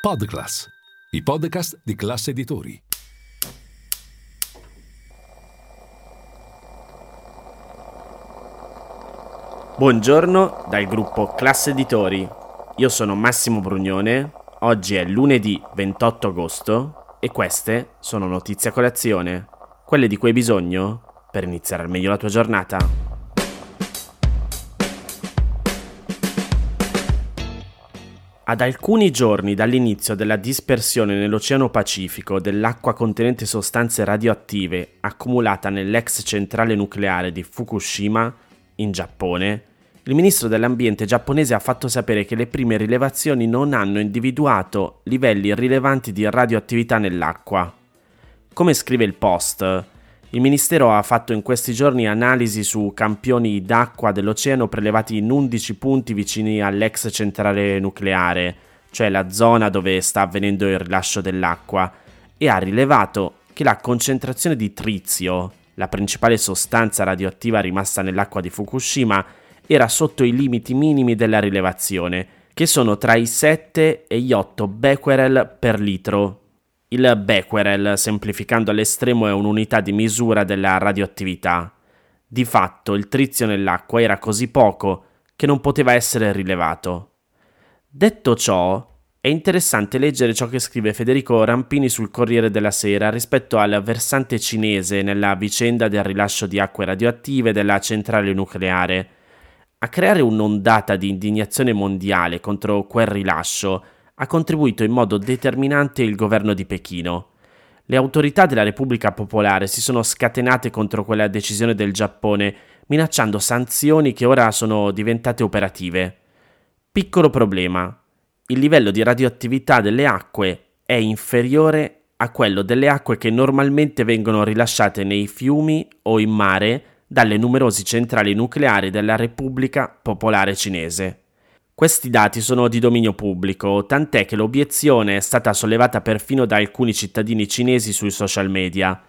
Podclass, i podcast di classe editori. Buongiorno dal gruppo Classe Editori. Io sono Massimo Brugnone. Oggi è lunedì 28 agosto e queste sono notizie a colazione, quelle di cui hai bisogno per iniziare al meglio la tua giornata. Ad alcuni giorni dall'inizio della dispersione nell'Oceano Pacifico dell'acqua contenente sostanze radioattive accumulata nell'ex centrale nucleare di Fukushima, in Giappone, il ministro dell'ambiente giapponese ha fatto sapere che le prime rilevazioni non hanno individuato livelli rilevanti di radioattività nell'acqua. Come scrive il Post, il Ministero ha fatto in questi giorni analisi su campioni d'acqua dell'oceano prelevati in 11 punti vicini all'ex centrale nucleare, cioè la zona dove sta avvenendo il rilascio dell'acqua, e ha rilevato che la concentrazione di trizio, la principale sostanza radioattiva rimasta nell'acqua di Fukushima, era sotto i limiti minimi della rilevazione, che sono tra i 7 e gli 8 becquerel per litro, il becquerel, semplificando all'estremo, è un'unità di misura della radioattività. Di fatto, il trizio nell'acqua era così poco che non poteva essere rilevato. Detto ciò, è interessante leggere ciò che scrive Federico Rampini sul Corriere della Sera rispetto al versante cinese nella vicenda del rilascio di acque radioattive della centrale nucleare. A creare un'ondata di indignazione mondiale contro quel rilascio ha contribuito in modo determinante il governo di Pechino. Le autorità della Repubblica Popolare si sono scatenate contro quella decisione del Giappone, minacciando sanzioni che ora sono diventate operative. Piccolo problema. Il livello di radioattività delle acque è inferiore a quello delle acque che normalmente vengono rilasciate nei fiumi o in mare dalle numerose centrali nucleari della Repubblica Popolare Cinese. Questi dati sono di dominio pubblico, tant'è che l'obiezione è stata sollevata perfino da alcuni cittadini cinesi sui social media.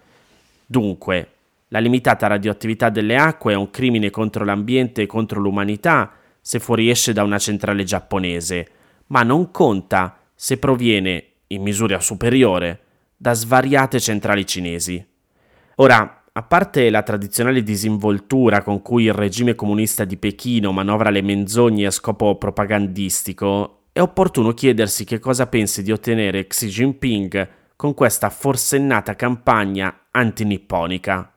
Dunque, la limitata radioattività delle acque è un crimine contro l'ambiente e contro l'umanità se fuoriesce da una centrale giapponese, ma non conta se proviene, in misura superiore, da svariate centrali cinesi. Ora, a parte la tradizionale disinvoltura con cui il regime comunista di Pechino manovra le menzogne a scopo propagandistico, è opportuno chiedersi che cosa pensi di ottenere Xi Jinping con questa forsennata campagna antinipponica.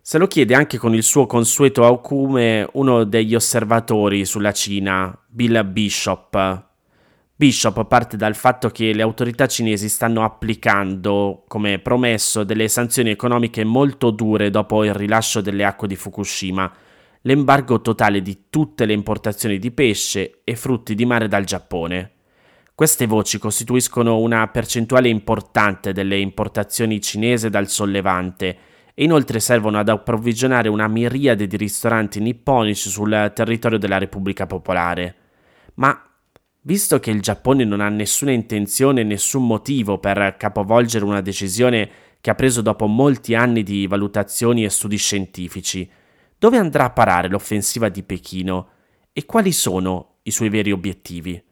Se lo chiede anche con il suo consueto acume uno degli osservatori sulla Cina, Bill Bishop, Bishop parte dal fatto che le autorità cinesi stanno applicando, come promesso, delle sanzioni economiche molto dure dopo il rilascio delle acque di Fukushima, l'embargo totale di tutte le importazioni di pesce e frutti di mare dal Giappone. Queste voci costituiscono una percentuale importante delle importazioni cinese dal sollevante e inoltre servono ad approvvigionare una miriade di ristoranti nipponici sul territorio della Repubblica Popolare. Ma Visto che il Giappone non ha nessuna intenzione e nessun motivo per capovolgere una decisione che ha preso dopo molti anni di valutazioni e studi scientifici, dove andrà a parare l'offensiva di Pechino e quali sono i suoi veri obiettivi?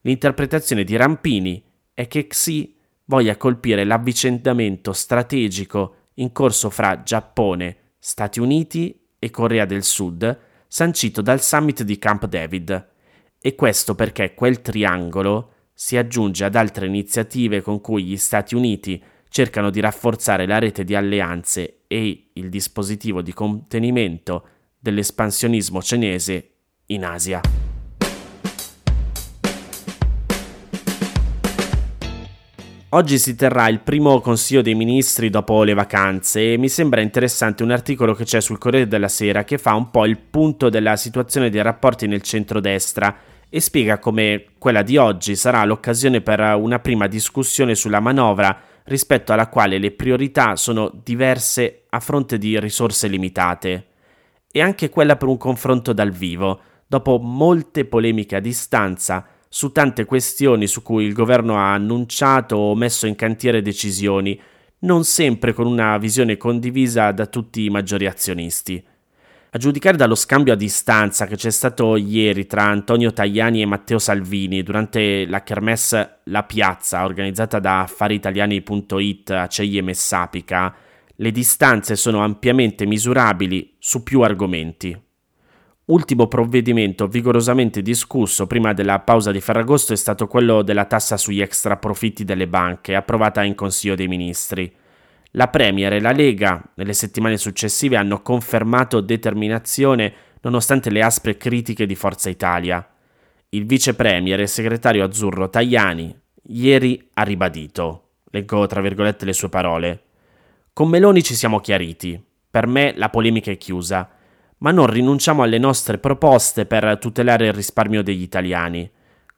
L'interpretazione di Rampini è che Xi voglia colpire l'avvicendamento strategico in corso fra Giappone, Stati Uniti e Corea del Sud, sancito dal summit di Camp David e questo perché quel triangolo si aggiunge ad altre iniziative con cui gli Stati Uniti cercano di rafforzare la rete di alleanze e il dispositivo di contenimento dell'espansionismo cinese in Asia. Oggi si terrà il primo Consiglio dei Ministri dopo le vacanze e mi sembra interessante un articolo che c'è sul Corriere della Sera che fa un po' il punto della situazione dei rapporti nel centrodestra e spiega come quella di oggi sarà l'occasione per una prima discussione sulla manovra rispetto alla quale le priorità sono diverse a fronte di risorse limitate e anche quella per un confronto dal vivo, dopo molte polemiche a distanza su tante questioni su cui il governo ha annunciato o messo in cantiere decisioni, non sempre con una visione condivisa da tutti i maggiori azionisti. A giudicare dallo scambio a distanza che c'è stato ieri tra Antonio Tajani e Matteo Salvini durante la kermesse La Piazza organizzata da affariitaliani.it a Ceglie Messapica, le distanze sono ampiamente misurabili su più argomenti. Ultimo provvedimento vigorosamente discusso prima della pausa di Ferragosto è stato quello della tassa sugli extraprofitti delle banche, approvata in Consiglio dei Ministri. La Premier e la Lega nelle settimane successive hanno confermato determinazione nonostante le aspre critiche di Forza Italia. Il vice premier e segretario azzurro Tajani ieri ha ribadito, leggo tra virgolette le sue parole, con Meloni ci siamo chiariti, per me la polemica è chiusa, ma non rinunciamo alle nostre proposte per tutelare il risparmio degli italiani.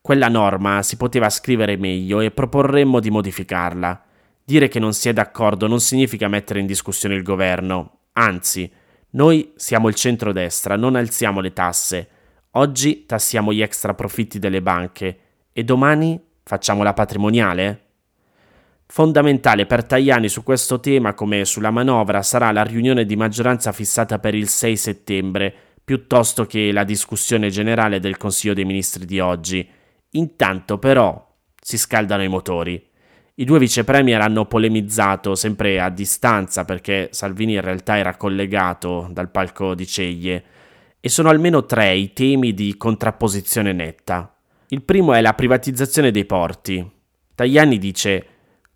Quella norma si poteva scrivere meglio e proporremmo di modificarla. Dire che non si è d'accordo non significa mettere in discussione il governo, anzi, noi siamo il centrodestra, non alziamo le tasse. Oggi tassiamo gli extra profitti delle banche e domani facciamo la patrimoniale? Fondamentale per Tajani su questo tema, come sulla manovra, sarà la riunione di maggioranza fissata per il 6 settembre, piuttosto che la discussione generale del Consiglio dei Ministri di oggi. Intanto però si scaldano i motori. I due vice premier hanno polemizzato sempre a distanza perché Salvini in realtà era collegato dal palco di Ceglie e sono almeno tre i temi di contrapposizione netta. Il primo è la privatizzazione dei porti. Tajani dice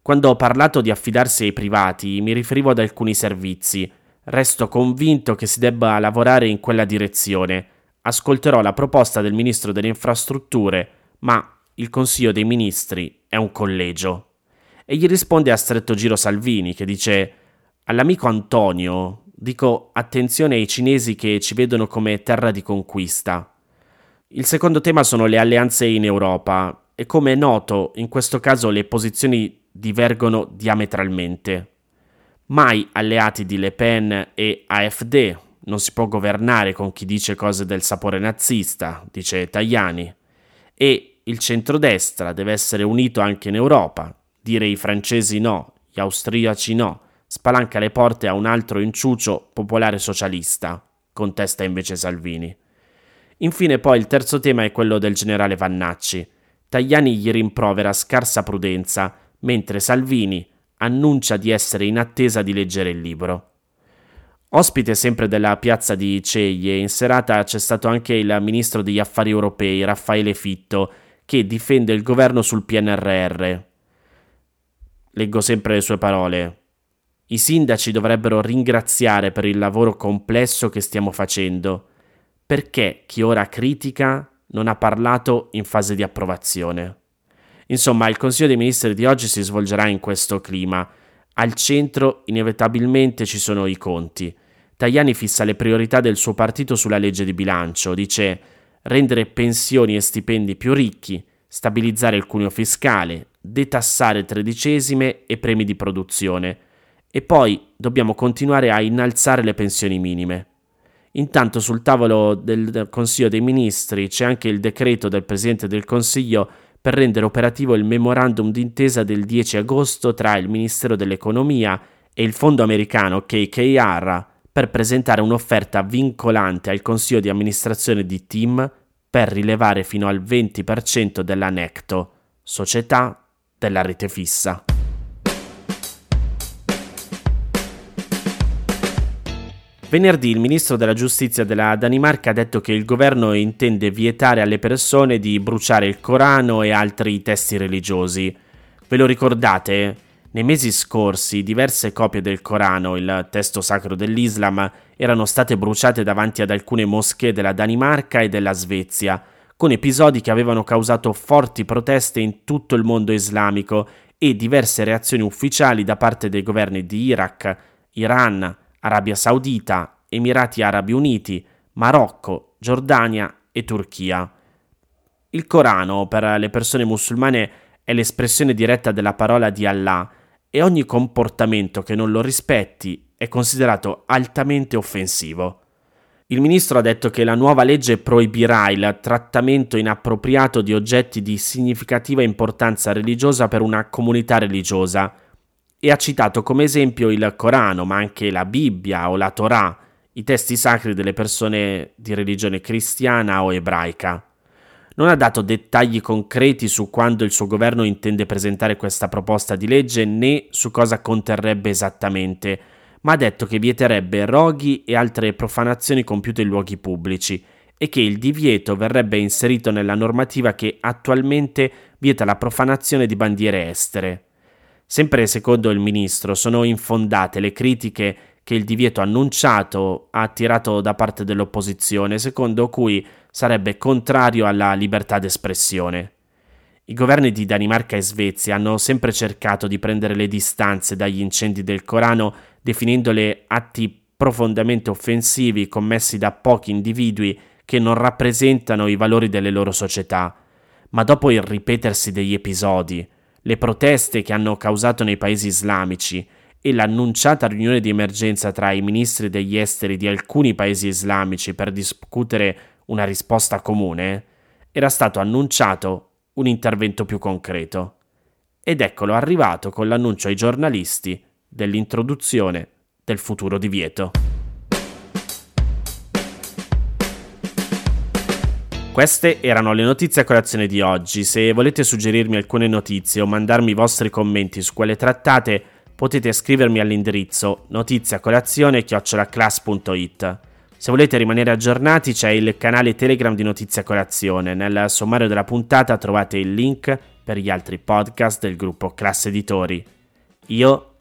quando ho parlato di affidarsi ai privati mi riferivo ad alcuni servizi. Resto convinto che si debba lavorare in quella direzione. Ascolterò la proposta del ministro delle infrastrutture, ma il Consiglio dei Ministri è un collegio e gli risponde a stretto giro Salvini che dice all'amico Antonio dico attenzione ai cinesi che ci vedono come terra di conquista. Il secondo tema sono le alleanze in Europa e come è noto in questo caso le posizioni divergono diametralmente. Mai alleati di Le Pen e AfD, non si può governare con chi dice cose del sapore nazista, dice Tajani, e il centrodestra deve essere unito anche in Europa, Dire i francesi no, gli austriaci no, spalanca le porte a un altro inciucio popolare socialista, contesta invece Salvini. Infine poi il terzo tema è quello del generale Vannacci. Tajani gli rimprovera scarsa prudenza, mentre Salvini annuncia di essere in attesa di leggere il libro. Ospite sempre della piazza di Ceglie, in serata c'è stato anche il ministro degli affari europei, Raffaele Fitto, che difende il governo sul PNRR, Leggo sempre le sue parole. I sindaci dovrebbero ringraziare per il lavoro complesso che stiamo facendo, perché chi ora critica non ha parlato in fase di approvazione. Insomma, il Consiglio dei Ministri di oggi si svolgerà in questo clima. Al centro inevitabilmente ci sono i conti. Tajani fissa le priorità del suo partito sulla legge di bilancio, dice rendere pensioni e stipendi più ricchi, stabilizzare il cuneo fiscale, detassare tredicesime e premi di produzione e poi dobbiamo continuare a innalzare le pensioni minime. Intanto sul tavolo del Consiglio dei Ministri c'è anche il decreto del Presidente del Consiglio per rendere operativo il memorandum d'intesa del 10 agosto tra il Ministero dell'Economia e il fondo americano KKR per presentare un'offerta vincolante al Consiglio di amministrazione di TIM per rilevare fino al 20% della Necto, società della rete fissa. Venerdì il ministro della giustizia della Danimarca ha detto che il governo intende vietare alle persone di bruciare il Corano e altri testi religiosi. Ve lo ricordate? Nei mesi scorsi diverse copie del Corano, il testo sacro dell'Islam, erano state bruciate davanti ad alcune moschee della Danimarca e della Svezia, con episodi che avevano causato forti proteste in tutto il mondo islamico e diverse reazioni ufficiali da parte dei governi di Iraq, Iran, Arabia Saudita, Emirati Arabi Uniti, Marocco, Giordania e Turchia. Il Corano per le persone musulmane è l'espressione diretta della parola di Allah e ogni comportamento che non lo rispetti è considerato altamente offensivo. Il ministro ha detto che la nuova legge proibirà il trattamento inappropriato di oggetti di significativa importanza religiosa per una comunità religiosa e ha citato come esempio il Corano, ma anche la Bibbia o la Torah, i testi sacri delle persone di religione cristiana o ebraica. Non ha dato dettagli concreti su quando il suo governo intende presentare questa proposta di legge né su cosa conterrebbe esattamente, ma ha detto che vieterebbe roghi e altre profanazioni compiute in luoghi pubblici e che il divieto verrebbe inserito nella normativa che attualmente vieta la profanazione di bandiere estere. Sempre secondo il ministro sono infondate le critiche che il divieto annunciato ha attirato da parte dell'opposizione, secondo cui sarebbe contrario alla libertà d'espressione. I governi di Danimarca e Svezia hanno sempre cercato di prendere le distanze dagli incendi del Corano, definendole atti profondamente offensivi commessi da pochi individui che non rappresentano i valori delle loro società. Ma dopo il ripetersi degli episodi, le proteste che hanno causato nei paesi islamici e l'annunciata riunione di emergenza tra i ministri degli esteri di alcuni paesi islamici per discutere una risposta comune, era stato annunciato un intervento più concreto. Ed eccolo arrivato con l'annuncio ai giornalisti dell'introduzione del futuro divieto. Queste erano le notizie a colazione di oggi. Se volete suggerirmi alcune notizie o mandarmi i vostri commenti su quelle trattate, potete scrivermi all'indirizzo notiziacolazione.it. Se volete rimanere aggiornati c'è il canale Telegram di Notizia Colazione. Nel sommario della puntata trovate il link per gli altri podcast del gruppo Classe Editori. Io